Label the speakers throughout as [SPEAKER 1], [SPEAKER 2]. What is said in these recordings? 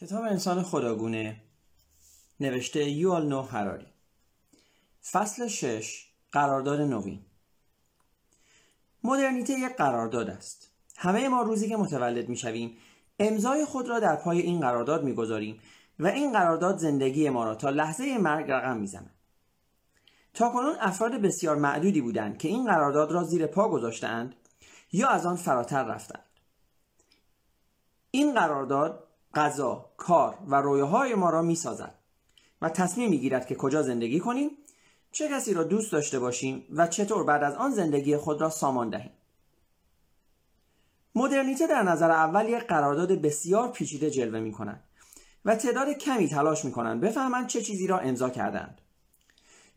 [SPEAKER 1] کتاب انسان خداگونه نوشته یوال نو هراری فصل شش قرارداد نوین. مدرنیته یک قرارداد است. همه ما روزی که متولد می‌شویم امضای خود را در پای این قرارداد می‌گذاریم و این قرارداد زندگی ما را تا لحظه مرگ رقم می‌زند. تا کنون افراد بسیار معدودی بودند که این قرارداد را زیر پا گذاشتهاند یا از آن فراتر رفتند. این قرارداد غذا، کار و رویاهای ما را می سازد و تصمیم می گیرد که کجا زندگی کنیم چه کسی را دوست داشته باشیم و چطور بعد از آن زندگی خود را سامان دهیم. مدرنیته در نظر اول یک قرارداد بسیار پیچیده جلوه می کند و تعداد کمی تلاش می کنند بفهمند چه چیزی را امضا کردند.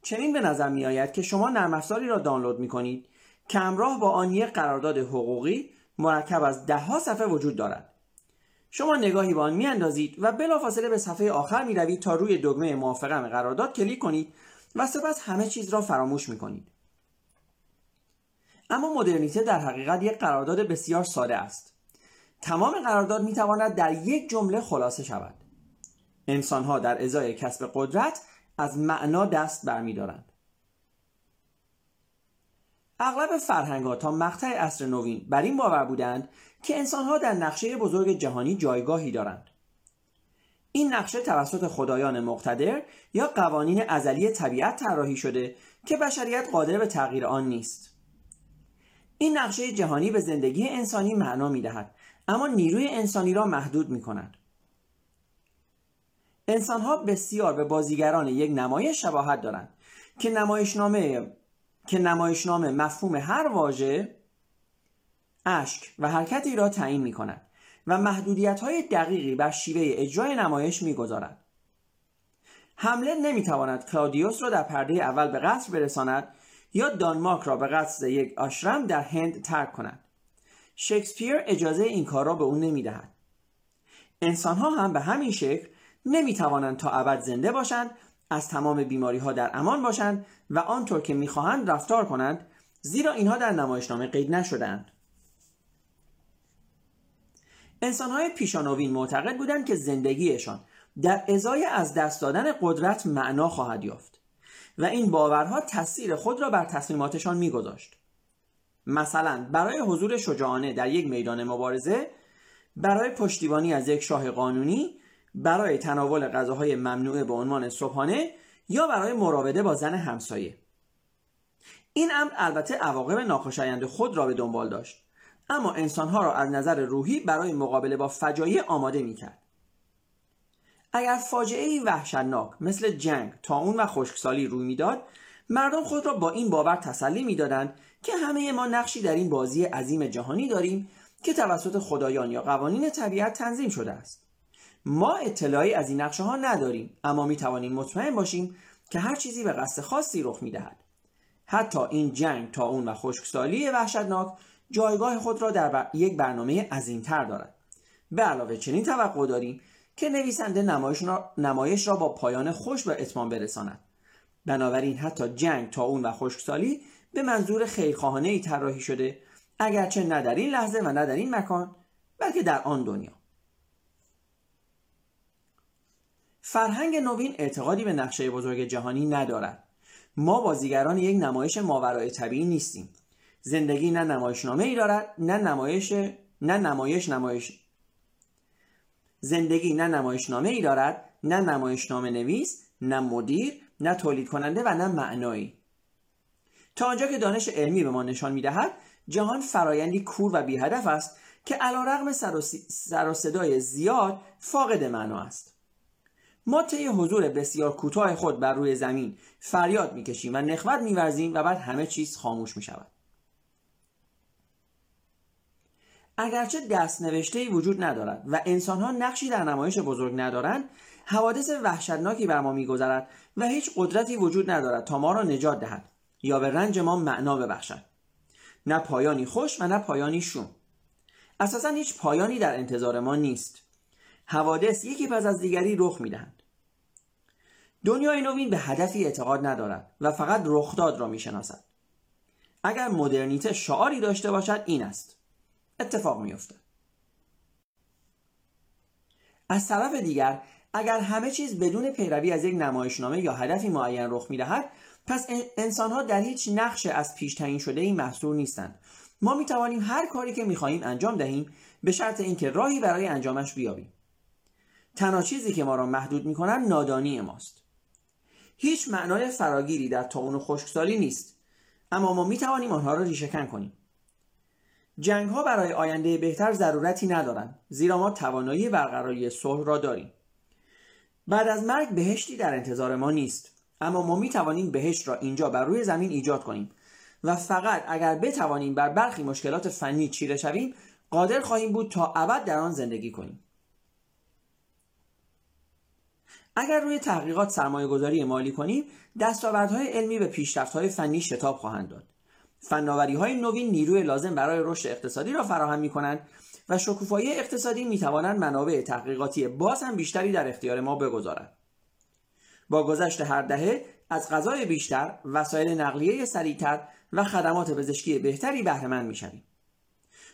[SPEAKER 1] چنین به نظر می آید که شما نرم افزاری را دانلود می کنید که همراه با آن یک قرارداد حقوقی مرکب از دهها صفحه وجود دارد. شما نگاهی به آن میاندازید و بلافاصله به صفحه آخر می روید تا روی دکمه موافقم قرارداد کلیک کنید و سپس همه چیز را فراموش می کنید. اما مدرنیته در حقیقت یک قرارداد بسیار ساده است. تمام قرارداد می تواند در یک جمله خلاصه شود. انسانها در ازای کسب قدرت از معنا دست برمیدارند. اغلب فرهنگ ها تا مقطع اصر نوین بر این باور بودند که انسانها در نقشه بزرگ جهانی جایگاهی دارند. این نقشه توسط خدایان مقتدر یا قوانین ازلی طبیعت طراحی شده که بشریت قادر به تغییر آن نیست. این نقشه جهانی به زندگی انسانی معنا می دهد اما نیروی انسانی را محدود می کند. انسانها بسیار به بازیگران یک نمایش شباهت دارند که نمایشنامه که نمایشنامه مفهوم هر واژه اشک و حرکتی را تعیین می کند و محدودیت های دقیقی بر شیوه اجرای نمایش می گذارد. حمله نمی تواند کلاودیوس را در پرده اول به قصر برساند یا دانمارک را به قصد یک آشرم در هند ترک کند. شکسپیر اجازه این کار را به او نمی دهد. انسان ها هم به همین شکل نمی توانند تا ابد زنده باشند از تمام بیماری ها در امان باشند و آنطور که می‌خواهند رفتار کنند زیرا اینها در نمایشنامه قید نشدهاند انسانهای پیشانوین معتقد بودند که زندگیشان در ازای از دست دادن قدرت معنا خواهد یافت و این باورها تاثیر خود را بر تصمیماتشان میگذاشت. مثلا برای حضور شجاعانه در یک میدان مبارزه برای پشتیبانی از یک شاه قانونی برای تناول غذاهای ممنوعه به عنوان صبحانه یا برای مراوده با زن همسایه. این امر البته عواقب ناخوشایند خود را به دنبال داشت. اما انسانها را از نظر روحی برای مقابله با فجایع آماده می کرد. اگر فاجعه وحشتناک مثل جنگ، تاون و خشکسالی روی می‌داد مردم خود را با این باور تسلی می‌دادند که همه ما نقشی در این بازی عظیم جهانی داریم که توسط خدایان یا قوانین طبیعت تنظیم شده است ما اطلاعی از این نقشه ها نداریم اما می توانیم مطمئن باشیم که هر چیزی به قصد خاصی رخ می دهد. حتی این جنگ تا اون و خشکسالی وحشتناک جایگاه خود را در یک برنامه عظیمتر دارد. به علاوه چنین توقع داریم که نویسنده نمایش را, نمایش را با پایان خوش به اتمام برساند. بنابراین حتی جنگ تا اون و خشکسالی به منظور خیرخواهانه ای طراحی شده اگرچه نه در این لحظه و نه در این مکان بلکه در آن دنیا. فرهنگ نوین اعتقادی به نقشه بزرگ جهانی ندارد. ما بازیگران یک نمایش ماورای طبیعی نیستیم. زندگی نه نمایشنامه ای دارد نه نمایش نه نمایش نمایش. زندگی نه نمایشنامه ای دارد نه نمایشنامه نویس نه مدیر نه تولید کننده و نه معنایی. تا آنجا که دانش علمی به ما نشان می‌دهد جهان فرایندی کور و بی هدف است که علا رغم سر و صدای زیاد فاقد معنا است. ما طی حضور بسیار کوتاه خود بر روی زمین فریاد می‌کشیم و نخوت میورزیم و بعد همه چیز خاموش می‌شود. اگرچه دست نوشته ای وجود ندارد و انسانها نقشی در نمایش بزرگ ندارند حوادث وحشتناکی بر ما میگذرد و هیچ قدرتی وجود ندارد تا ما را نجات دهد یا به رنج ما معنا ببخشد. نه پایانی خوش و نه پایانی شوم. اساسا هیچ پایانی در انتظار ما نیست. حوادث یکی پس از دیگری رخ می‌دهند. دنیای نوین به هدفی اعتقاد ندارد و فقط رخداد را می‌شناسد. اگر مدرنیته شعاری داشته باشد این است. اتفاق میافتد از طرف دیگر اگر همه چیز بدون پیروی از یک نمایشنامه یا هدفی معین رخ می‌دهد پس انسانها در هیچ نقش از پیش تعیین شده این محصور نیستند. ما می توانیم هر کاری که می خواهیم انجام دهیم به شرط اینکه راهی برای انجامش بیابیم. تنها چیزی که ما را محدود می کنند نادانی ماست. هیچ معنای فراگیری در تاون خشکسالی نیست. اما ما می توانیم آنها را ریشهکن کنیم. جنگ ها برای آینده بهتر ضرورتی ندارند زیرا ما توانایی برقراری صلح را داریم. بعد از مرگ بهشتی در انتظار ما نیست اما ما می توانیم بهشت را اینجا بر روی زمین ایجاد کنیم و فقط اگر بتوانیم بر برخی مشکلات فنی چیره شویم قادر خواهیم بود تا ابد در آن زندگی کنیم. اگر روی تحقیقات سرمایه گذاری مالی کنیم دستاوردهای علمی به پیشرفتهای فنی شتاب خواهند داد. فناوری های نوین نیروی لازم برای رشد اقتصادی را فراهم می کنند و شکوفایی اقتصادی می توانند منابع تحقیقاتی باز هم بیشتری در اختیار ما بگذارند با گذشت هر دهه از غذای بیشتر وسایل نقلیه سریعتر و خدمات پزشکی بهتری بهرهمند می‌شویم.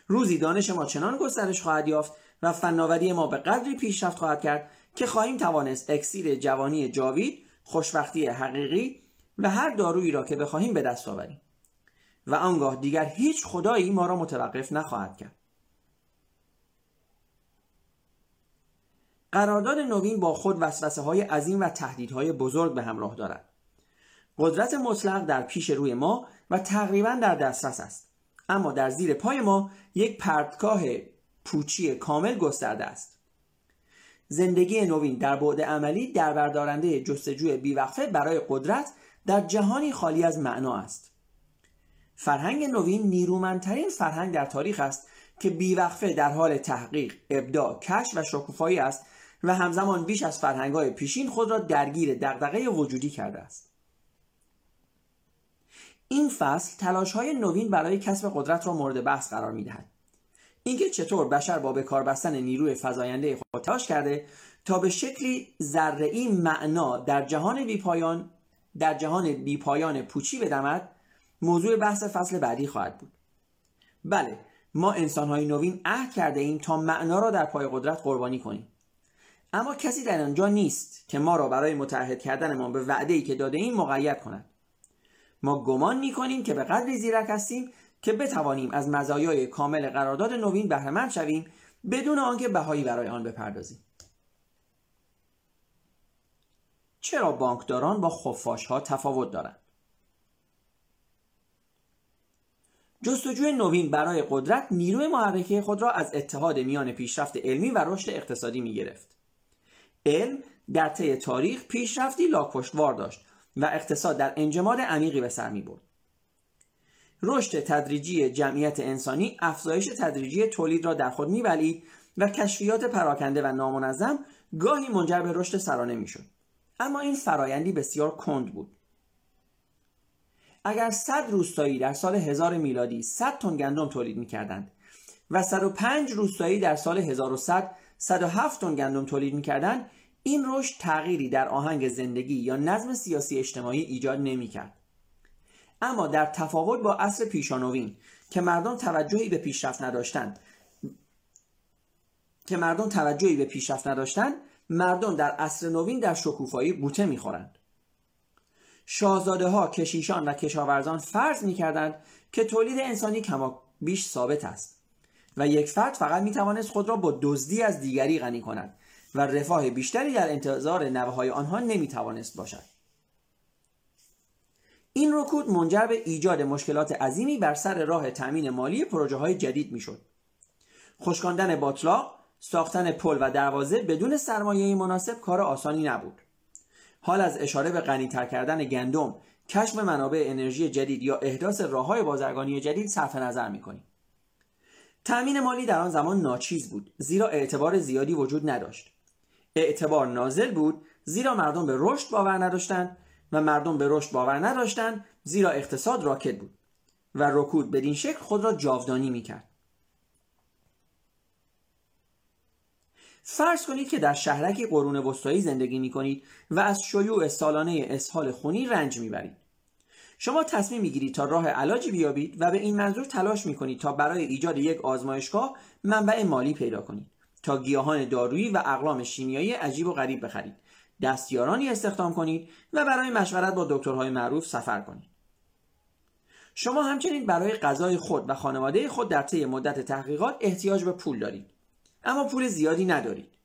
[SPEAKER 1] روزی دانش ما چنان گسترش خواهد یافت و فناوری ما به قدری پیشرفت خواهد کرد که خواهیم توانست اکسیر جوانی جاوید خوشبختی حقیقی و هر دارویی را که بخواهیم به دست آوریم. و آنگاه دیگر هیچ خدایی ما را متوقف نخواهد کرد. قرارداد نوین با خود وسوسه های عظیم و تهدیدهای بزرگ به همراه دارد. قدرت مطلق در پیش روی ما و تقریبا در دسترس است. اما در زیر پای ما یک پرتگاه پوچی کامل گسترده است. زندگی نوین در بعد عملی در بردارنده جستجوی بیوقفه برای قدرت در جهانی خالی از معنا است. فرهنگ نوین نیرومندترین فرهنگ در تاریخ است که بیوقفه در حال تحقیق، ابداع، کشف و شکوفایی است و همزمان بیش از فرهنگ‌های پیشین خود را درگیر دغدغه وجودی کرده است. این فصل تلاش های نوین برای کسب قدرت را مورد بحث قرار می دهد. اینکه چطور بشر با به بستن نیروی فزاینده خود تلاش کرده تا به شکلی ذره‌ای معنا در جهان بیپایان در جهان بیپایان پوچی بدمد موضوع بحث فصل بعدی خواهد بود. بله ما انسانهای نوین عهد کرده ایم تا معنا را در پای قدرت قربانی کنیم. اما کسی در آنجا نیست که ما را برای متحد کردنمان به وعده ای که داده ایم مقید کند. ما گمان می کنیم که به قدری زیرک هستیم که بتوانیم از مزایای کامل قرارداد نوین بهرهمند شویم بدون آنکه بهایی برای آن بپردازیم. چرا بانکداران با خفاش ها تفاوت دارند؟ جستجوی نوین برای قدرت نیروی محرکه خود را از اتحاد میان پیشرفت علمی و رشد اقتصادی می گرفت. علم در طی تاریخ پیشرفتی لاپشتوار داشت و اقتصاد در انجماد عمیقی به سر می برد. رشد تدریجی جمعیت انسانی افزایش تدریجی تولید را در خود میبلید و کشفیات پراکنده و نامنظم گاهی منجر به رشد سرانه می‌شد اما این فرایندی بسیار کند بود اگر 100 روستایی در سال 1000 میلادی 100 تن گندم تولید می‌کردند و 105 روستایی در سال 1100 107 تن گندم تولید می‌کردند این رشد تغییری در آهنگ زندگی یا نظم سیاسی اجتماعی ایجاد نمی‌کرد. اما در تفاوت با عصر پیشانوین که مردم توجهی به پیشرفت نداشتند که مردم توجهی به پیشرفت نداشتند مردم در عصر نوین در شکوفایی بوته می‌خورند. شاهزاده ها کشیشان و کشاورزان فرض می‌کردند که تولید انسانی کما بیش ثابت است و یک فرد فقط می‌توانست خود را با دزدی از دیگری غنی کند و رفاه بیشتری در انتظار نوه های آنها نمی‌توانست باشد این رکود منجر به ایجاد مشکلات عظیمی بر سر راه تأمین مالی پروژه های جدید می‌شد. خشکاندن باطلاق، ساختن پل و دروازه بدون سرمایه مناسب کار آسانی نبود. حال از اشاره به غنیتر کردن گندم، کشف منابع انرژی جدید یا احداث راههای بازرگانی جدید صرف نظر می‌کنیم. تأمین مالی در آن زمان ناچیز بود زیرا اعتبار زیادی وجود نداشت. اعتبار نازل بود زیرا مردم به رشد باور نداشتند و مردم به رشد باور نداشتند زیرا اقتصاد راکت بود و رکود بدین شکل خود را جاودانی می‌کرد فرض کنید که در شهرکی قرون وسطایی زندگی می کنید و از شیوع سالانه اسهال خونی رنج می‌برید. شما تصمیم می‌گیرید تا راه علاجی بیابید و به این منظور تلاش می کنید تا برای ایجاد یک آزمایشگاه منبع مالی پیدا کنید. تا گیاهان دارویی و اقلام شیمیایی عجیب و غریب بخرید. دستیارانی استخدام کنید و برای مشورت با دکترهای معروف سفر کنید. شما همچنین برای غذای خود و خانواده خود در طی مدت تحقیقات احتیاج به پول دارید. اما پول زیادی ندارید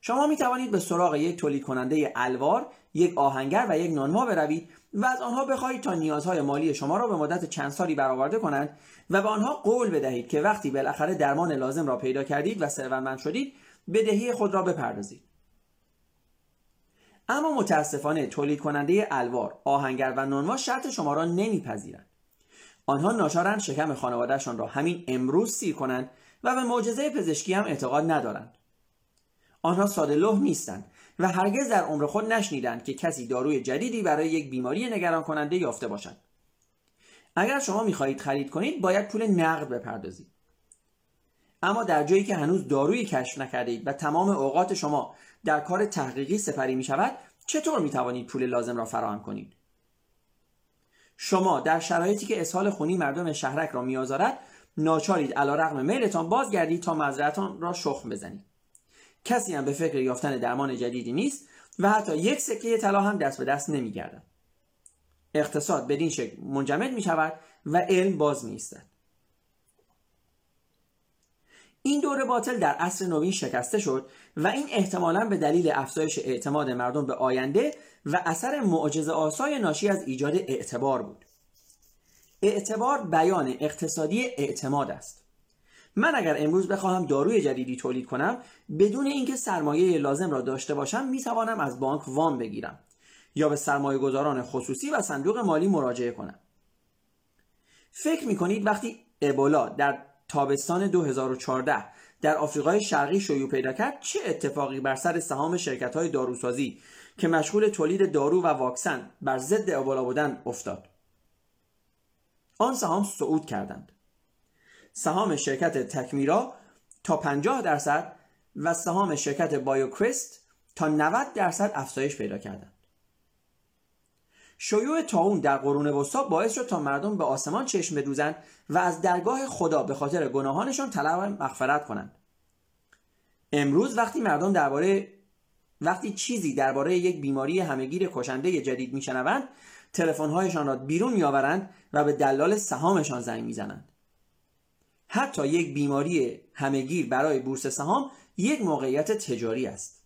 [SPEAKER 1] شما می توانید به سراغ یک تولید کننده الوار، یک آهنگر و یک نانوا بروید و از آنها بخواهید تا نیازهای مالی شما را به مدت چند سالی برآورده کنند و به آنها قول بدهید که وقتی بالاخره درمان لازم را پیدا کردید و ثروتمند شدید بدهی خود را بپردازید. اما متاسفانه تولید کننده الوار، آهنگر و نانوا شرط شما را نمیپذیرند. آنها ناچارند شکم خانوادهشان را همین امروز سیر کنند و به معجزه پزشکی هم اعتقاد ندارند. آنها ساده لح نیستند و هرگز در عمر خود نشنیدند که کسی داروی جدیدی برای یک بیماری نگران کننده یافته باشد. اگر شما می‌خواهید خرید کنید باید پول نقد بپردازید. اما در جایی که هنوز دارویی کشف نکرده و تمام اوقات شما در کار تحقیقی سپری می شود چطور می توانید پول لازم را فراهم کنید؟ شما در شرایطی که اسهال خونی مردم شهرک را میآزارد ناچارید علا رقم میلتان بازگردید تا مزرعتان را شخم بزنید. کسی هم به فکر یافتن درمان جدیدی نیست و حتی یک سکه طلا هم دست به دست نمیگردد. اقتصاد بدین شکل منجمد می شود و علم باز می. این دور باطل در عصر نوین شکسته شد و این احتمالا به دلیل افزایش اعتماد مردم به آینده و اثر معجزه آسای ناشی از ایجاد اعتبار بود. اعتبار بیان اقتصادی اعتماد است. من اگر امروز بخواهم داروی جدیدی تولید کنم بدون اینکه سرمایه لازم را داشته باشم می توانم از بانک وام بگیرم یا به سرمایه گذاران خصوصی و صندوق مالی مراجعه کنم. فکر می کنید وقتی ابولا در تابستان 2014 در آفریقای شرقی شیوع پیدا کرد چه اتفاقی بر سر سهام شرکت های داروسازی که مشغول تولید دارو و واکسن بر ضد ابولا بودند افتاد؟ آن سهام صعود کردند سهام شرکت تکمیرا تا 50 درصد و سهام شرکت بایوکریست تا 90 درصد افزایش پیدا کردند. شیوع تاون در قرون وسطا باعث شد تا مردم به آسمان چشم بدوزند و از درگاه خدا به خاطر گناهانشان طلب مغفرت کنند. امروز وقتی مردم درباره وقتی چیزی درباره یک بیماری همهگیر کشنده جدید میشنوند تلفن‌هایشان را بیرون میآورند و به دلال سهامشان زنگ می‌زنند حتی یک بیماری همهگیر برای بورس سهام یک موقعیت تجاری است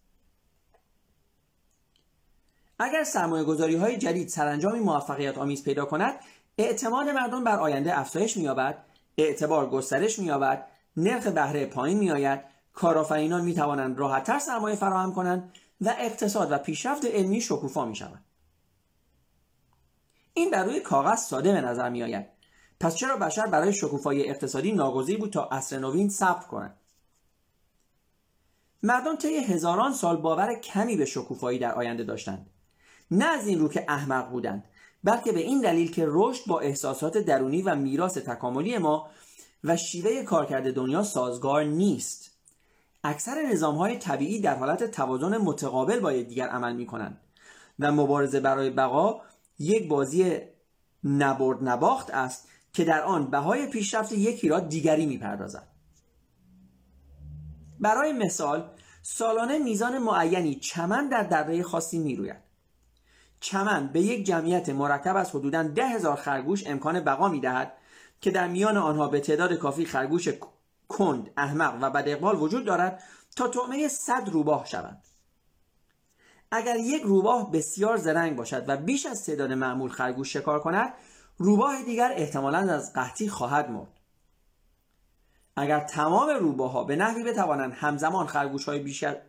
[SPEAKER 1] اگر سرمایه گذاری های جدید سرانجامی موفقیت آمیز پیدا کند اعتماد مردم بر آینده افزایش مییابد اعتبار گسترش مییابد نرخ بهره پایین میآید کارآفرینان می‌توانند راحتتر سرمایه فراهم کنند و اقتصاد و پیشرفت علمی شکوفا می شود. این بر روی کاغذ ساده به نظر می آید پس چرا بشر برای شکوفایی اقتصادی ناگزیر بود تا عصر نوین صبر کنند مردم طی هزاران سال باور کمی به شکوفایی در آینده داشتند. نه از این رو که احمق بودند بلکه به این دلیل که رشد با احساسات درونی و میراث تکاملی ما و شیوه کارکرد دنیا سازگار نیست. اکثر نظام های طبیعی در حالت توازن متقابل با دیگر عمل می کنند و مبارزه برای بقا یک بازی نبرد نباخت است که در آن بهای پیشرفت یکی را دیگری می‌پردازد. برای مثال سالانه میزان معینی چمن در دره خاصی می‌روید. چمن به یک جمعیت مرکب از حدوداً ده هزار خرگوش امکان بقا می‌دهد که در میان آنها به تعداد کافی خرگوش کند، احمق و بد وجود دارد تا طعمه صد روباه شوند. اگر یک روباه بسیار زرنگ باشد و بیش از تعداد معمول خرگوش شکار کند روباه دیگر احتمالا از قحطی خواهد مرد. اگر تمام روباه ها به نحوی بتوانند همزمان خرگوش های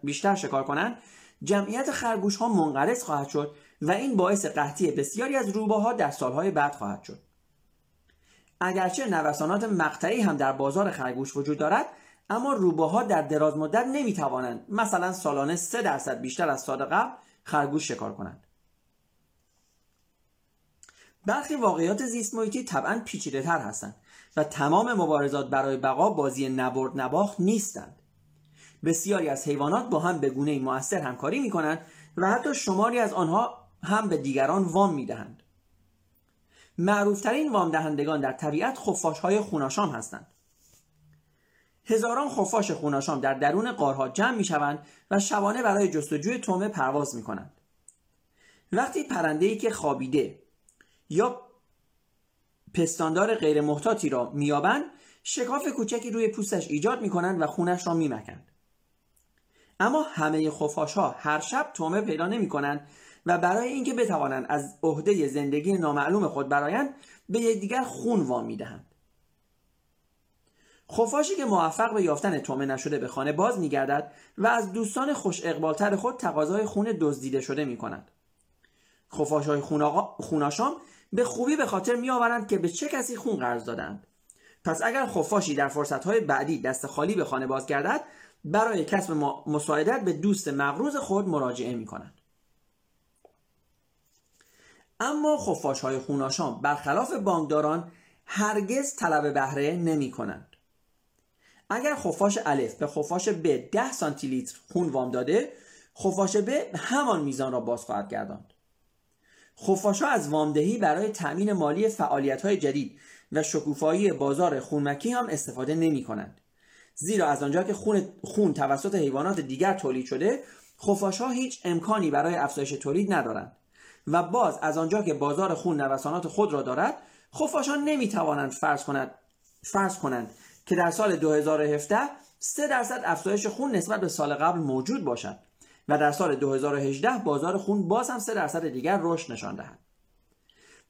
[SPEAKER 1] بیشتر شکار کنند جمعیت خرگوش ها منقرض خواهد شد و این باعث قحطی بسیاری از روباه ها در سالهای بعد خواهد شد. اگرچه نوسانات مقطعی هم در بازار خرگوش وجود دارد اما روباها در دراز مدت نمی توانند مثلا سالانه 3 درصد بیشتر از سال قبل خرگوش شکار کنند. برخی واقعیات زیست محیطی طبعا پیچیده تر هستند و تمام مبارزات برای بقا بازی نبرد نباخت نیستند. بسیاری از حیوانات با هم به گونه موثر همکاری می کنند و حتی شماری از آنها هم به دیگران وام می دهند. معروفترین وام دهندگان در طبیعت خفاش های خوناشام هستند. هزاران خفاش خوناشام در درون قارها جمع می شوند و شبانه برای جستجوی تومه پرواز می کنند. وقتی پرنده که خوابیده یا پستاندار غیر محتاطی را میابند شکاف کوچکی روی پوستش ایجاد می‌کنند و خونش را میمکند اما همه خفاش ها هر شب تومه پیدا نمی کنند و برای اینکه بتوانند از عهده زندگی نامعلوم خود برایند به یکدیگر خون وام می‌دهند خفاشی که موفق به یافتن تومه نشده به خانه باز میگردد و از دوستان خوش اقبالتر خود تقاضای خون دزدیده شده می کند. خفاش های خوناشام به خوبی به خاطر می آورند که به چه کسی خون قرض دادند. پس اگر خفاشی در فرصتهای بعدی دست خالی به خانه باز گردد برای کسب مساعدت به دوست مغروز خود مراجعه می کند. اما خفاش های خوناشام برخلاف بانکداران هرگز طلب بهره نمی کنند. اگر خفاش الف به خفاش ب 10 سانتی لیتر خون وام داده خفاش ب همان میزان را باز خواهد گرداند خفاش ها از وامدهی برای تأمین مالی فعالیت های جدید و شکوفایی بازار خونمکی هم استفاده نمی کنند. زیرا از آنجا که خون, خون توسط حیوانات دیگر تولید شده خفاش ها هیچ امکانی برای افزایش تولید ندارند و باز از آنجا که بازار خون نوسانات خود را دارد خفاش ها نمی توانند فرض کنند فرض کنند که در سال 2017 3 درصد افزایش خون نسبت به سال قبل موجود باشد و در سال 2018 بازار خون باز هم 3 درصد دیگر رشد نشان دهد.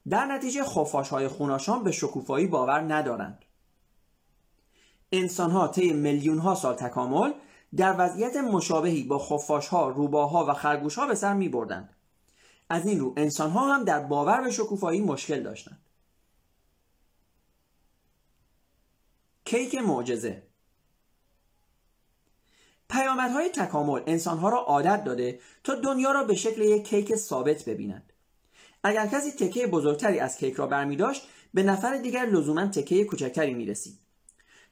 [SPEAKER 1] در نتیجه خفاش های خوناشان به شکوفایی باور ندارند. انسان ها طی میلیون ها سال تکامل در وضعیت مشابهی با خفاش ها، روباها و خرگوش ها به سر می بردند. از این رو انسان ها هم در باور به شکوفایی مشکل داشتند. کیک معجزه. پیامدهای تکامل انسانها را عادت داده تا دنیا را به شکل یک کیک ثابت ببینند اگر کسی تکه بزرگتری از کیک را برمی داشت به نفر دیگر لزوما تکه کوچکتری می رسید.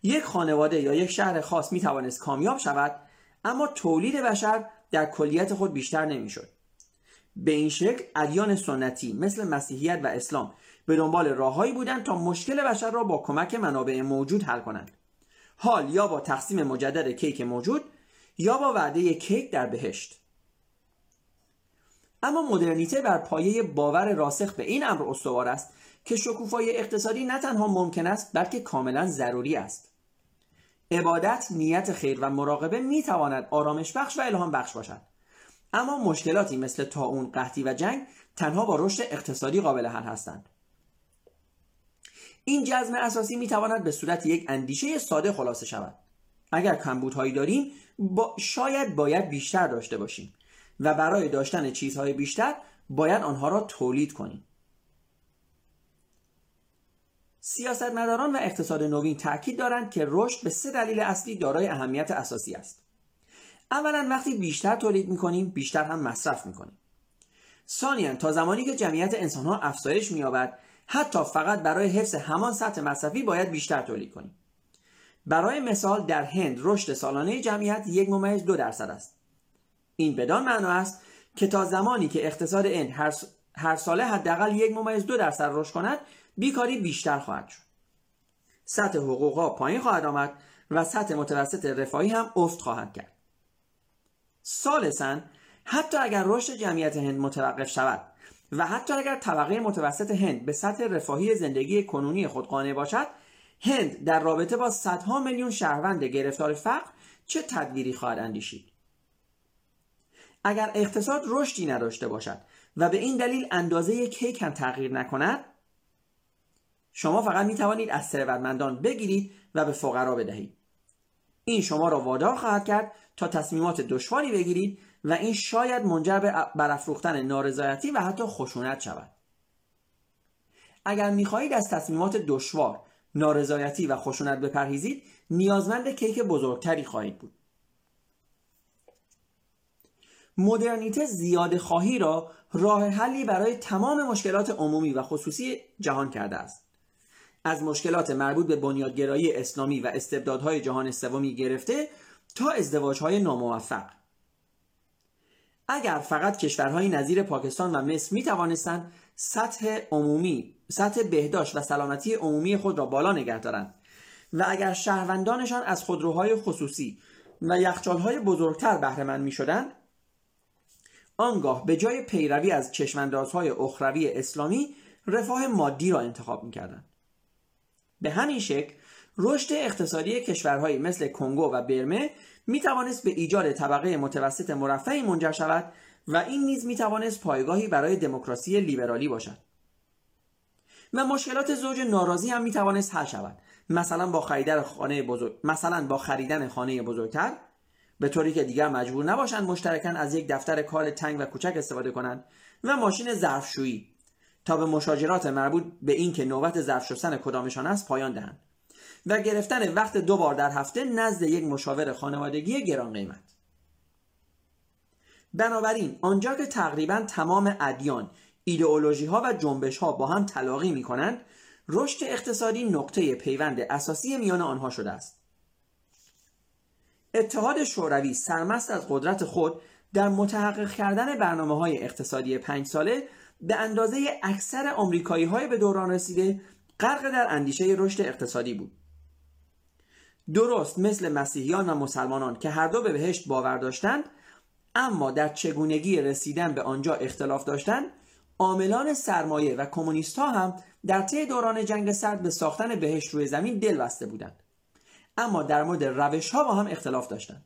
[SPEAKER 1] یک خانواده یا یک شهر خاص می توانست کامیاب شود اما تولید بشر در کلیت خود بیشتر نمی‌شد. به این شکل ادیان سنتی مثل مسیحیت و اسلام به دنبال راههایی بودند تا مشکل بشر را با کمک منابع موجود حل کنند. حال یا با تقسیم مجدد کیک موجود یا با وعده کیک در بهشت. اما مدرنیته بر پایه باور راسخ به این امر استوار است که شکوفایی اقتصادی نه تنها ممکن است بلکه کاملا ضروری است. عبادت نیت خیر و مراقبه می تواند آرامش بخش و الهام بخش باشد. اما مشکلاتی مثل تاون قحطی و جنگ تنها با رشد اقتصادی قابل حل هستند. این جزم اساسی می تواند به صورت یک اندیشه ساده خلاصه شود. اگر کمبودهایی داریم با شاید باید بیشتر داشته باشیم و برای داشتن چیزهای بیشتر باید آنها را تولید کنیم. سیاستمداران و اقتصاد نوین تاکید دارند که رشد به سه دلیل اصلی دارای اهمیت اساسی است. اولا وقتی بیشتر تولید می‌کنیم بیشتر هم مصرف می‌کنیم. ثانیا تا زمانی که جمعیت انسانها افزایش مییابد حتی فقط برای حفظ همان سطح مصرفی باید بیشتر تولید کنیم. برای مثال در هند رشد سالانه جمعیت یک ممیز دو درصد است. این بدان معنا است که تا زمانی که اقتصاد هند هر, هر ساله حداقل یک ممیز دو درصد رشد کند بیکاری بیشتر خواهد شد. سطح حقوقها پایین خواهد آمد و سطح متوسط رفاهی هم افت خواهد کرد. سالسا حتی اگر رشد جمعیت هند متوقف شود و حتی اگر طبقه متوسط هند به سطح رفاهی زندگی کنونی خود قانع باشد هند در رابطه با صدها میلیون شهروند گرفتار فقر چه تدبیری خواهد اندیشید؟ اگر اقتصاد رشدی نداشته باشد و به این دلیل اندازه کیک هم تغییر نکند شما فقط می توانید از ثروتمندان بگیرید و به فقرا بدهید. این شما را وادار خواهد کرد تا تصمیمات دشواری بگیرید و این شاید منجر به برافروختن نارضایتی و حتی خشونت شود. اگر می‌خواهید از تصمیمات دشوار نارضایتی و خشونت بپرهیزید نیازمند کیک بزرگتری خواهید بود. مدرنیته زیاد خواهی را راه حلی برای تمام مشکلات عمومی و خصوصی جهان کرده است. از مشکلات مربوط به بنیادگرایی اسلامی و استبدادهای جهان سومی گرفته تا ازدواجهای ناموفق. اگر فقط کشورهای نظیر پاکستان و مصر می توانستند سطح عمومی سطح بهداشت و سلامتی عمومی خود را بالا نگه دارند و اگر شهروندانشان از خودروهای خصوصی و یخچالهای بزرگتر بهره می شدند آنگاه به جای پیروی از چشماندازهای اخروی اسلامی رفاه مادی را انتخاب می‌کردند. به همین شکل رشد اقتصادی کشورهایی مثل کنگو و برمه می توانست به ایجاد طبقه متوسط مرفعی منجر شود و این نیز می توانست پایگاهی برای دموکراسی لیبرالی باشد. و مشکلات زوج ناراضی هم می توانست حل شود. مثلا با خریدن خانه بزرگ مثلا با خریدن خانه بزرگتر. به طوری که دیگر مجبور نباشند مشترکاً از یک دفتر کال تنگ و کوچک استفاده کنند و ماشین ظرفشویی تا به مشاجرات مربوط به اینکه نوبت ظرف شستن کدامشان است پایان دهند. و گرفتن وقت دو بار در هفته نزد یک مشاور خانوادگی گران قیمت. بنابراین آنجا که تقریبا تمام ادیان ایدئولوژی ها و جنبش ها با هم تلاقی می کنند رشد اقتصادی نقطه پیوند اساسی میان آنها شده است. اتحاد شوروی سرمست از قدرت خود در متحقق کردن برنامه های اقتصادی پنج ساله به اندازه اکثر آمریکایی های به دوران رسیده غرق در اندیشه رشد اقتصادی بود. درست مثل مسیحیان و مسلمانان که هر دو به بهشت باور داشتند اما در چگونگی رسیدن به آنجا اختلاف داشتند عاملان سرمایه و کمونیست ها هم در طی دوران جنگ سرد به ساختن بهشت روی زمین دل بسته بودند. اما در مورد روش ها با هم اختلاف داشتند.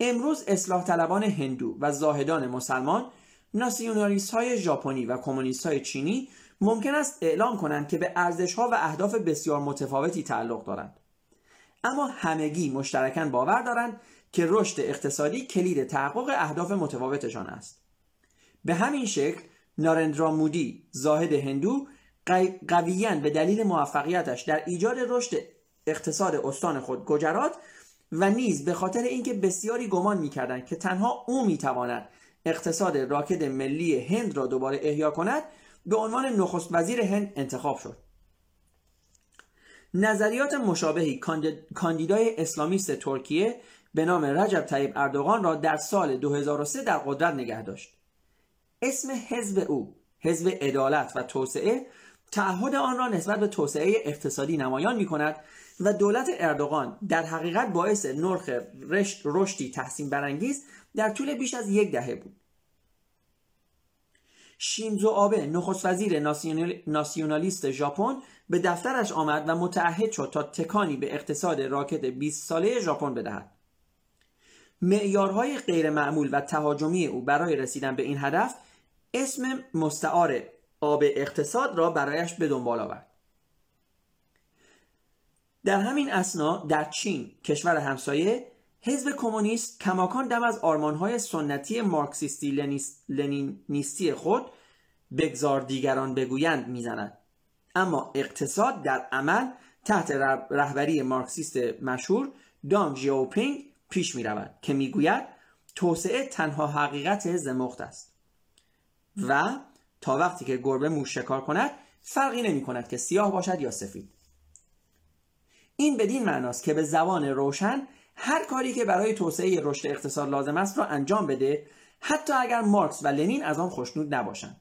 [SPEAKER 1] امروز اصلاح طلبان هندو و زاهدان مسلمان ناسیونالیست های ژاپنی و کمونیست های چینی ممکن است اعلام کنند که به ارزش ها و اهداف بسیار متفاوتی تعلق دارند. اما همگی مشترکاً باور دارند که رشد اقتصادی کلید تحقق اهداف متفاوتشان است. به همین شکل نارندرامودی زاهد هندو قویا به دلیل موفقیتش در ایجاد رشد اقتصاد استان خود گجرات و نیز به خاطر اینکه بسیاری گمان می‌کردند که تنها او می‌تواند اقتصاد راکد ملی هند را دوباره احیا کند به عنوان نخست وزیر هند انتخاب شد. نظریات مشابهی کاندیدای اسلامیست ترکیه به نام رجب طیب اردوغان را در سال 2003 در قدرت نگه داشت. اسم حزب او حزب عدالت و توسعه تعهد آن را نسبت به توسعه اقتصادی نمایان می کند و دولت اردوغان در حقیقت باعث نرخ رشدی تحسین برانگیز در طول بیش از یک دهه بود. شینزو آبه نخست وزیر ناسیونالیست ژاپن به دفترش آمد و متعهد شد تا تکانی به اقتصاد راکت 20 ساله ژاپن بدهد. معیارهای غیرمعمول و تهاجمی او برای رسیدن به این هدف اسم مستعار آب اقتصاد را برایش به دنبال آورد. در همین اسنا در چین کشور همسایه حزب کمونیست کماکان دم از آرمانهای سنتی مارکسیستی لنینیستی خود بگذار دیگران بگویند می‌زند اما اقتصاد در عمل تحت رهبری مارکسیست مشهور دانگ ژئوپینگ پیش می رود که می‌گوید توسعه تنها حقیقت زمخت است و تا وقتی که گربه موش شکار کند فرقی نمی کند که سیاه باشد یا سفید. این بدین معناست که به زبان روشن هر کاری که برای توسعه رشد اقتصاد لازم است را انجام بده حتی اگر مارکس و لنین از آن خوشنود نباشند.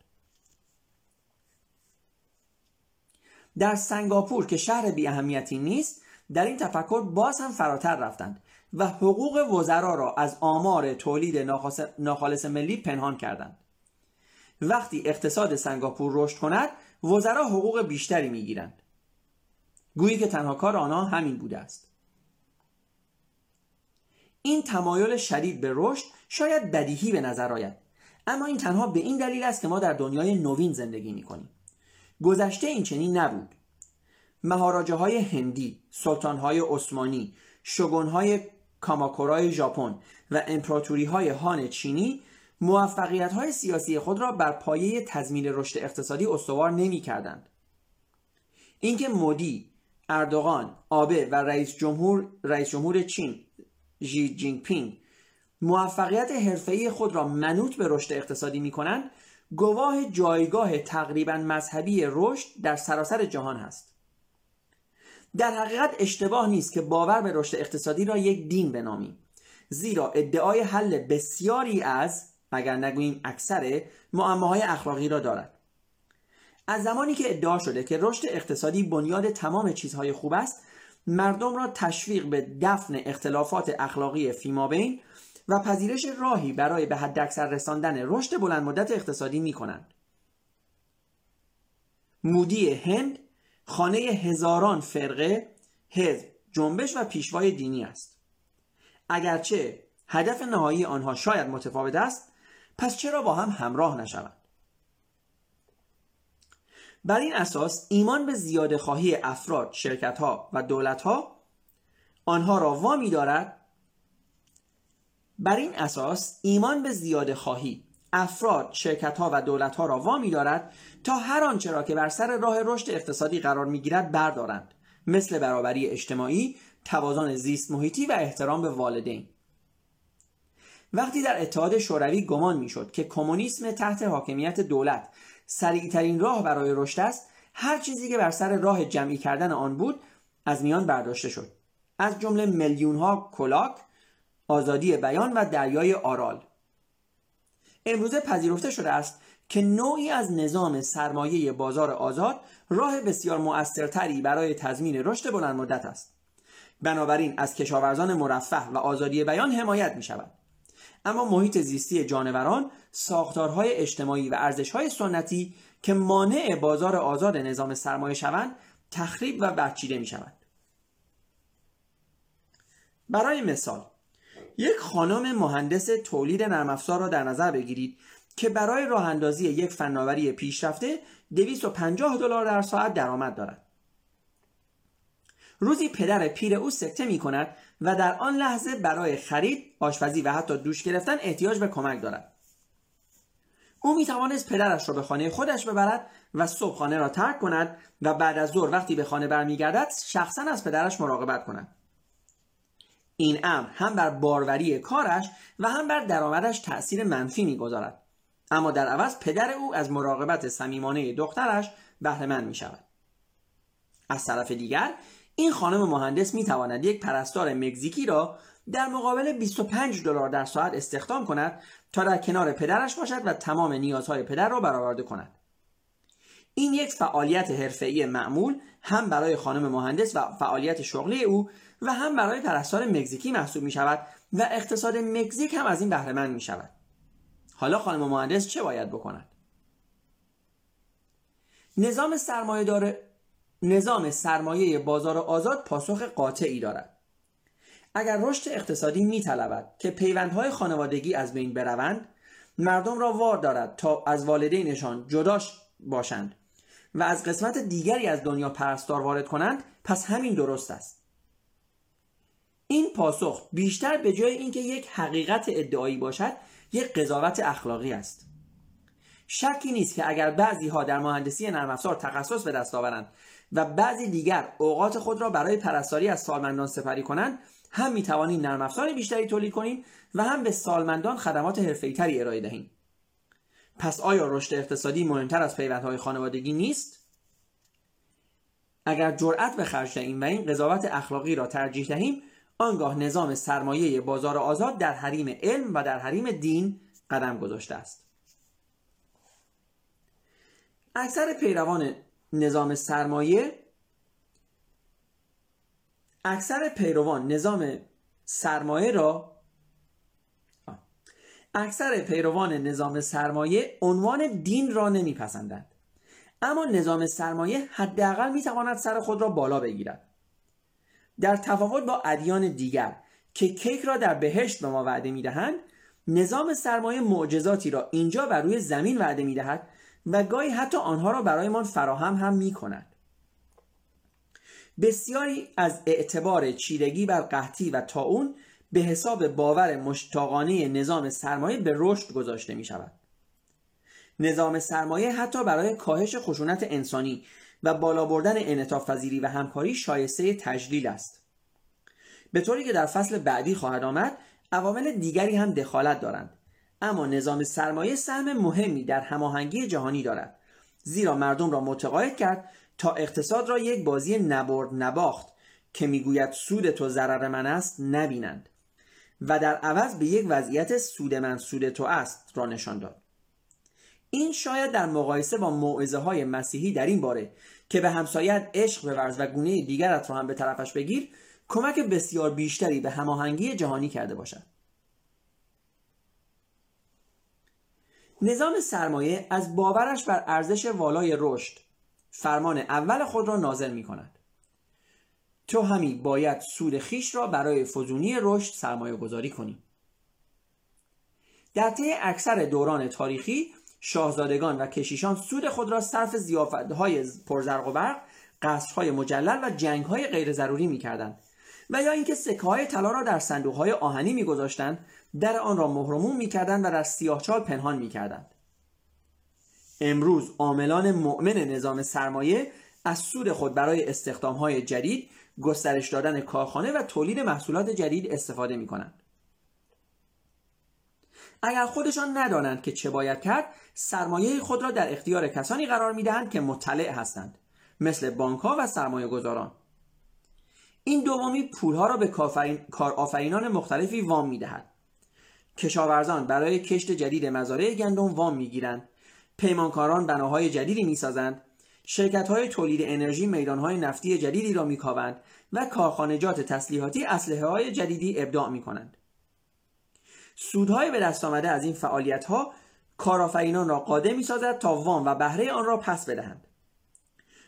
[SPEAKER 1] در سنگاپور که شهر بی اهمیتی نیست در این تفکر باز هم فراتر رفتند و حقوق وزرا را از آمار تولید ناخالص ملی پنهان کردند. وقتی اقتصاد سنگاپور رشد کند وزرا حقوق بیشتری می‌گیرند. گویی که تنها کار آنها همین بوده است. این تمایل شدید به رشد شاید بدیهی به نظر آید. اما این تنها به این دلیل است که ما در دنیای نوین زندگی می کنیم گذشته این چنین نبود. مهاراجه های هندی، سلطان های عثمانی، شگون های کاماکورای ژاپن و امپراتوری های هان چینی موفقیت های سیاسی خود را بر پایه تضمین رشد اقتصادی استوار نمی کردند. اینکه مودی، اردوغان، آبه و رئیس جمهور, رئیس جمهور چین ژی جینگ پینگ موفقیت حرفه‌ای خود را منوط به رشد اقتصادی می کنند گواه جایگاه تقریبا مذهبی رشد در سراسر جهان است در حقیقت اشتباه نیست که باور به رشد اقتصادی را یک دین بنامیم. زیرا ادعای حل بسیاری از اگر نگوییم اکثر معماهای اخلاقی را دارد. از زمانی که ادعا شده که رشد اقتصادی بنیاد تمام چیزهای خوب است مردم را تشویق به دفن اختلافات اخلاقی فیمابین و پذیرش راهی برای به حداکثر رساندن رشد بلند مدت اقتصادی می کنند. مودی هند خانه هزاران فرقه، حزب، جنبش و پیشوای دینی است. اگرچه هدف نهایی آنها شاید متفاوت است، پس چرا با هم همراه نشوند؟ بر این اساس ایمان به زیاده خواهی افراد، شرکت ها و دولت ها آنها را وامی دارد. بر این اساس ایمان به زیاده خواهی افراد، شرکت ها و دولت ها را وامی دارد تا هر آنچه را که بر سر راه رشد اقتصادی قرار می گیرد بردارند. مثل برابری اجتماعی، توازن زیست محیطی و احترام به والدین. وقتی در اتحاد شوروی گمان می‌شد که کمونیسم تحت حاکمیت دولت سریعترین راه برای رشد است. هر چیزی که بر سر راه جمعی کردن آن بود از میان برداشته شد. از جمله میلیون ها کلاک آزادی بیان و دریای آرال. امروزه پذیرفته شده است که نوعی از نظام سرمایه بازار آزاد راه بسیار مؤثرتری برای تضمین رشد بلند مدت است. بنابراین از کشاورزان مرفه و آزادی بیان حمایت می شود اما محیط زیستی جانوران ساختارهای اجتماعی و ارزشهای سنتی که مانع بازار آزاد نظام سرمایه شوند تخریب و برچیده می شود. برای مثال یک خانم مهندس تولید نرم افزار را در نظر بگیرید که برای راه اندازی یک فناوری پیشرفته 250 دلار در ساعت درآمد دارد. روزی پدر پیر او سکته می کند و در آن لحظه برای خرید، آشپزی و حتی دوش گرفتن احتیاج به کمک دارد. او می توانست پدرش را به خانه خودش ببرد و صبح خانه را ترک کند و بعد از ظهر وقتی به خانه برمیگردد شخصا از پدرش مراقبت کند. این امر هم بر باروری کارش و هم بر درآمدش تأثیر منفی می‌گذارد اما در عوض پدر او از مراقبت صمیمانه دخترش بهره می شود از طرف دیگر این خانم مهندس می تواند یک پرستار مکزیکی را در مقابل 25 دلار در ساعت استخدام کند تا در کنار پدرش باشد و تمام نیازهای پدر را برآورده کند. این یک فعالیت حرفه‌ای معمول هم برای خانم مهندس و فعالیت شغلی او و هم برای پرستار مکزیکی محسوب می شود و اقتصاد مکزیک هم از این بهره می شود حالا خانم مهندس چه باید بکند؟ نظام سرمایه داره نظام سرمایه بازار آزاد پاسخ قاطعی دارد. اگر رشد اقتصادی می طلبد که پیوندهای خانوادگی از بین بروند مردم را وار دارد تا از والدینشان جداش باشند و از قسمت دیگری از دنیا پرستار وارد کنند پس همین درست است. این پاسخ بیشتر به جای اینکه یک حقیقت ادعایی باشد یک قضاوت اخلاقی است. شکی نیست که اگر بعضی ها در مهندسی نرم افزار تخصص به دست آورند و بعضی دیگر اوقات خود را برای پرستاری از سالمندان سپری کنند هم می توانیم نرم افزار بیشتری تولید کنیم و هم به سالمندان خدمات حرفه‌ای‌تری ارائه دهیم پس آیا رشد اقتصادی مهمتر از پیوندهای خانوادگی نیست؟ اگر جرأت به خرج دهیم و این قضاوت اخلاقی را ترجیح دهیم آنگاه نظام سرمایه بازار آزاد در حریم علم و در حریم دین قدم گذاشته است. اکثر پیروان نظام سرمایه اکثر پیروان نظام سرمایه را اکثر پیروان نظام سرمایه عنوان دین را نمیپسندند. اما نظام سرمایه حداقل می‌تواند سر خود را بالا بگیرد. در تفاوت با ادیان دیگر که کیک را در بهشت به ما وعده می‌دهند نظام سرمایه معجزاتی را اینجا بر روی زمین وعده می‌دهد و گاهی حتی آنها را برایمان فراهم هم می کند. بسیاری از اعتبار چیرگی بر قحطی و تاون به حساب باور مشتاقانه نظام سرمایه به رشد گذاشته می شود. نظام سرمایه حتی برای کاهش خشونت انسانی و بالا بردن انعطاف پذیری و همکاری شایسته تجلیل است به طوری که در فصل بعدی خواهد آمد عوامل دیگری هم دخالت دارند اما نظام سرمایه سهم مهمی در هماهنگی جهانی دارد. زیرا مردم را متقاعد کرد تا اقتصاد را یک بازی نبرد نباخت که می‌گوید سود تو ضرر من است نبینند. و در عوض به یک وضعیت سود من سود تو است را نشان داد. این شاید در مقایسه با موعظه های مسیحی در این باره که به همسایت عشق بورز و گونه دیگرت را هم به طرفش بگیر کمک بسیار بیشتری به هماهنگی جهانی کرده باشد. نظام سرمایه از باورش بر ارزش والای رشد فرمان اول خود را نازل می کند تو همی باید سود خیش را برای فزونی رشد سرمایه گذاری کنی. در طی اکثر دوران تاریخی شاهزادگان و کشیشان سود خود را صرف زیافتهای پرزرق و برق قصرهای مجلل و جنگهای غیر ضروری می کردند و یا اینکه سکه های طلا را در صندوق های آهنی میگذاشتند در آن را مهرموم می‌کردند و در سیاهچال پنهان می‌کردند امروز عاملان مؤمن نظام سرمایه از سود خود برای استخدام های جدید گسترش دادن کارخانه و تولید محصولات جدید استفاده می کنند. اگر خودشان ندانند که چه باید کرد سرمایه خود را در اختیار کسانی قرار می دهند که مطلع هستند مثل بانک ها و سرمایه گذاران این دومی پولها را به کارآفرینان مختلفی وام می دهد. کشاورزان برای کشت جدید مزارع گندم وام می گیرند. پیمانکاران بناهای جدیدی می سازند. شرکت های تولید انرژی میدان های نفتی جدیدی را می کابند و کارخانجات تسلیحاتی اسلحه های جدیدی ابداع می کنند. سودهای به دست آمده از این فعالیت ها کارآفرینان را قادر می سازد تا وام و بهره آن را پس بدهند.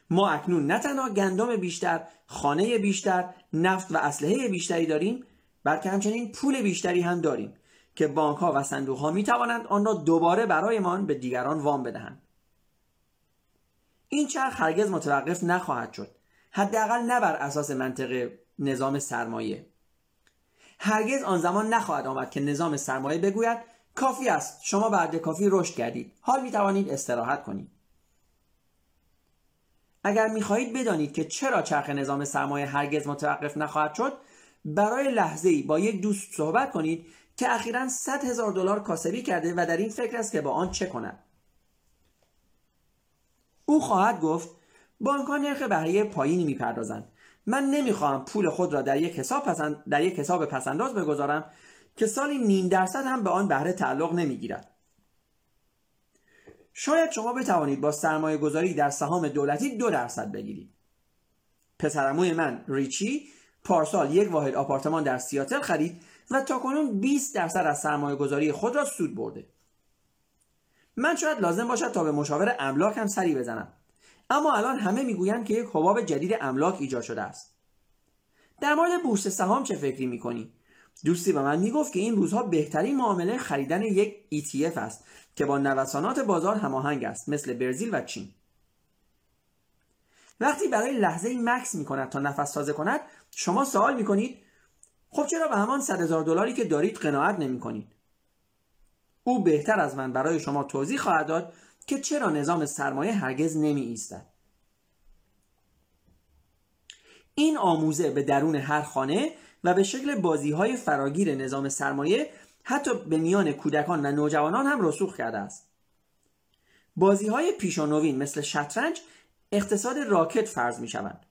[SPEAKER 1] ما اکنون نه تنها گندم بیشتر، خانه بیشتر، نفت و اسلحه بیشتری داریم بلکه همچنین پول بیشتری هم داریم که بانک ها و صندوق ها می توانند آن را دوباره برایمان به دیگران وام بدهند. این چرخ هرگز متوقف نخواهد شد. حداقل نه بر اساس منطق نظام سرمایه. هرگز آن زمان نخواهد آمد که نظام سرمایه بگوید کافی است شما بعد کافی رشد کردید حال می توانید استراحت کنید اگر می‌خواهید بدانید که چرا چرخ نظام سرمایه هرگز متوقف نخواهد شد برای لحظه ای با یک دوست صحبت کنید که اخیرا 100 هزار دلار کاسبی کرده و در این فکر است که با آن چه کند. او خواهد گفت بانک ها نرخ بهره پایینی می‌پردازند. من نمی‌خواهم پول خود را در یک حساب پسند در یک حساب پسنداز بگذارم که سالی نیم درصد هم به آن بهره تعلق نمی‌گیرد. شاید شما بتوانید با سرمایه گذاری در سهام دولتی دو درصد بگیرید. پسرموی من ریچی پارسال یک واحد آپارتمان در سیاتل خرید و تاکنون 20 درصد از سرمایه گذاری خود را سود برده. من شاید لازم باشد تا به مشاور املاک هم سری بزنم. اما الان همه می‌گویند که یک حباب جدید املاک ایجاد شده است. در مورد بورس سهام چه فکری می‌کنی؟ دوستی به من می‌گفت که این روزها بهترین معامله خریدن یک ETF است که با نوسانات بازار هماهنگ است مثل برزیل و چین. وقتی برای لحظه مکس می کند تا نفس تازه کند شما سوال می کنید خب چرا به همان صد هزار دلاری که دارید قناعت نمی کنید او بهتر از من برای شما توضیح خواهد داد که چرا نظام سرمایه هرگز نمی ایستد این آموزه به درون هر خانه و به شکل بازی های فراگیر نظام سرمایه حتی به میان کودکان و نوجوانان هم رسوخ کرده است. بازی های پیشانوین مثل شطرنج اقتصاد راکت فرض می شوند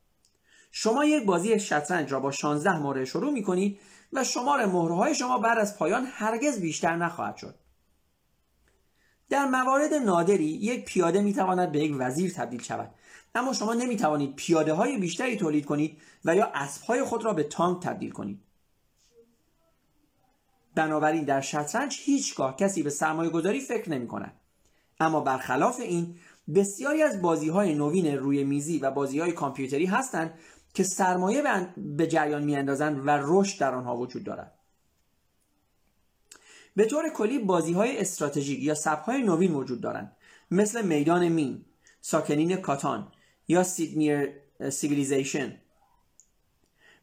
[SPEAKER 1] شما یک بازی شطرنج را با 16 مهره شروع می کنید و شمار مهره شما بعد از پایان هرگز بیشتر نخواهد شد. در موارد نادری یک پیاده می تواند به یک وزیر تبدیل شود. اما شما نمی توانید پیاده های بیشتری تولید کنید و یا اسب های خود را به تانک تبدیل کنید. بنابراین در شطرنج هیچگاه کسی به سرمایه گذاری فکر نمی کند. اما برخلاف این بسیاری از بازی های نوین روی میزی و بازی های کامپیوتری هستند که سرمایه به جریان می اندازند و رشد در آنها وجود دارد. به طور کلی بازی های استراتژیک یا سبک های نوین وجود دارند مثل میدان مین، ساکنین کاتان یا Sid Meier's Civilization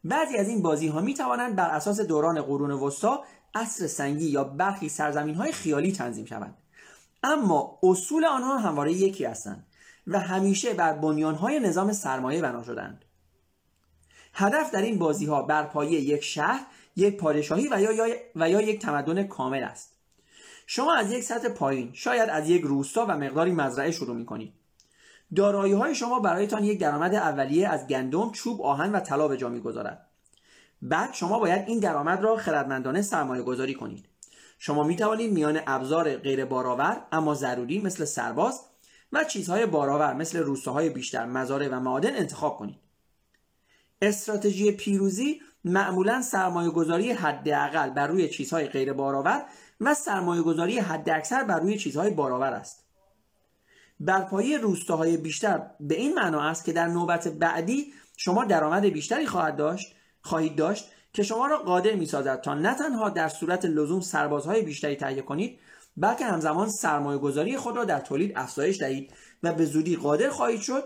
[SPEAKER 1] بعضی از این بازی ها می توانند بر اساس دوران قرون وسطا اصر سنگی یا برخی سرزمین های خیالی تنظیم شوند اما اصول آنها همواره یکی هستند و همیشه بر بنیان های نظام سرمایه بنا شدند. هدف در این بازی ها بر پایه یک شهر یک پادشاهی و یا, و یا یک تمدن کامل است. شما از یک سطح پایین شاید از یک روستا و مقداری مزرعه شروع می کنید دارایی های شما برایتان یک درآمد اولیه از گندم، چوب، آهن و طلا به جا می‌گذارد. بعد شما باید این درآمد را خردمندانه سرمایه گذاری کنید. شما می توانید میان ابزار غیر بارآور اما ضروری مثل سرباز و چیزهای بارآور مثل روستاهای بیشتر مزارع و معادن انتخاب کنید استراتژی پیروزی معمولا سرمایه گذاری حداقل بر روی چیزهای غیر بارآور و سرمایه گذاری حداکثر بر روی چیزهای بارآور است برپایی روستاهای بیشتر به این معنا است که در نوبت بعدی شما درآمد بیشتری خواهد داشت خواهید داشت که شما را قادر می سازد تا نه تنها در صورت لزوم سربازهای بیشتری تهیه کنید بلکه همزمان سرمایه گذاری خود را در تولید افزایش دهید و به زودی قادر خواهید شد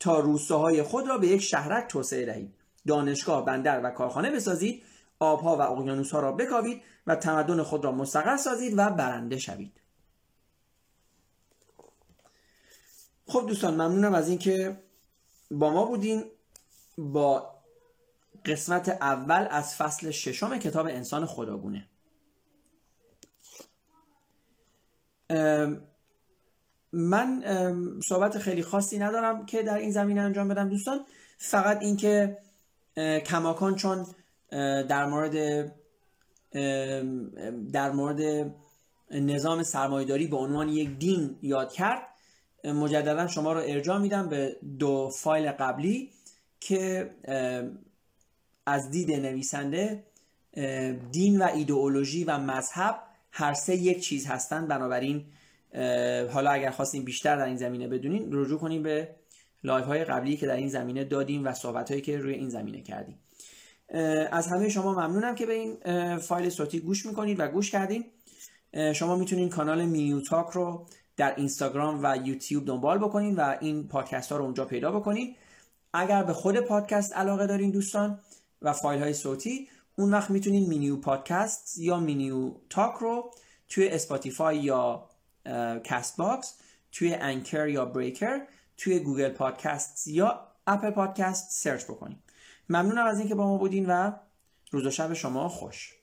[SPEAKER 1] تا روستاهای خود را به یک شهرک توسعه دهید. دانشگاه بندر و کارخانه بسازید آبها و اقیانوسها را بکاوید و تمدن خود را مستقر سازید و برنده شوید. خب دوستان ممنونم از اینکه با ما بودین با قسمت اول از فصل ششم کتاب انسان خداگونه. من صحبت خیلی خاصی ندارم که در این زمینه انجام بدم. دوستان فقط اینکه کماکان چون در مورد در مورد نظام سرمایهداری به عنوان یک دین یاد کرد مجددا شما رو ارجاع میدم به دو فایل قبلی که از دید نویسنده دین و ایدئولوژی و مذهب هر سه یک چیز هستند. بنابراین حالا اگر خواستیم بیشتر در این زمینه بدونین رجوع کنیم به live های قبلی که در این زمینه دادیم و صحبت هایی که روی این زمینه کردیم. از همه شما ممنونم که به این فایل صوتی گوش می‌کنید و گوش کردین. شما می‌تونید کانال مینیو تاک رو در اینستاگرام و یوتیوب دنبال بکنین و این پادکست ها رو اونجا پیدا بکنین. اگر به خود پادکست علاقه دارین دوستان و فایل های صوتی اون وقت می‌تونین مینیو پادکست یا مینیو تاک رو توی Spotify یا Castbox توی Anchor یا Breaker توی Google Podcasts یا Apple Podcasts search بکنید ممنونم از اینکه با ما بودین و روز و شب شما خوش.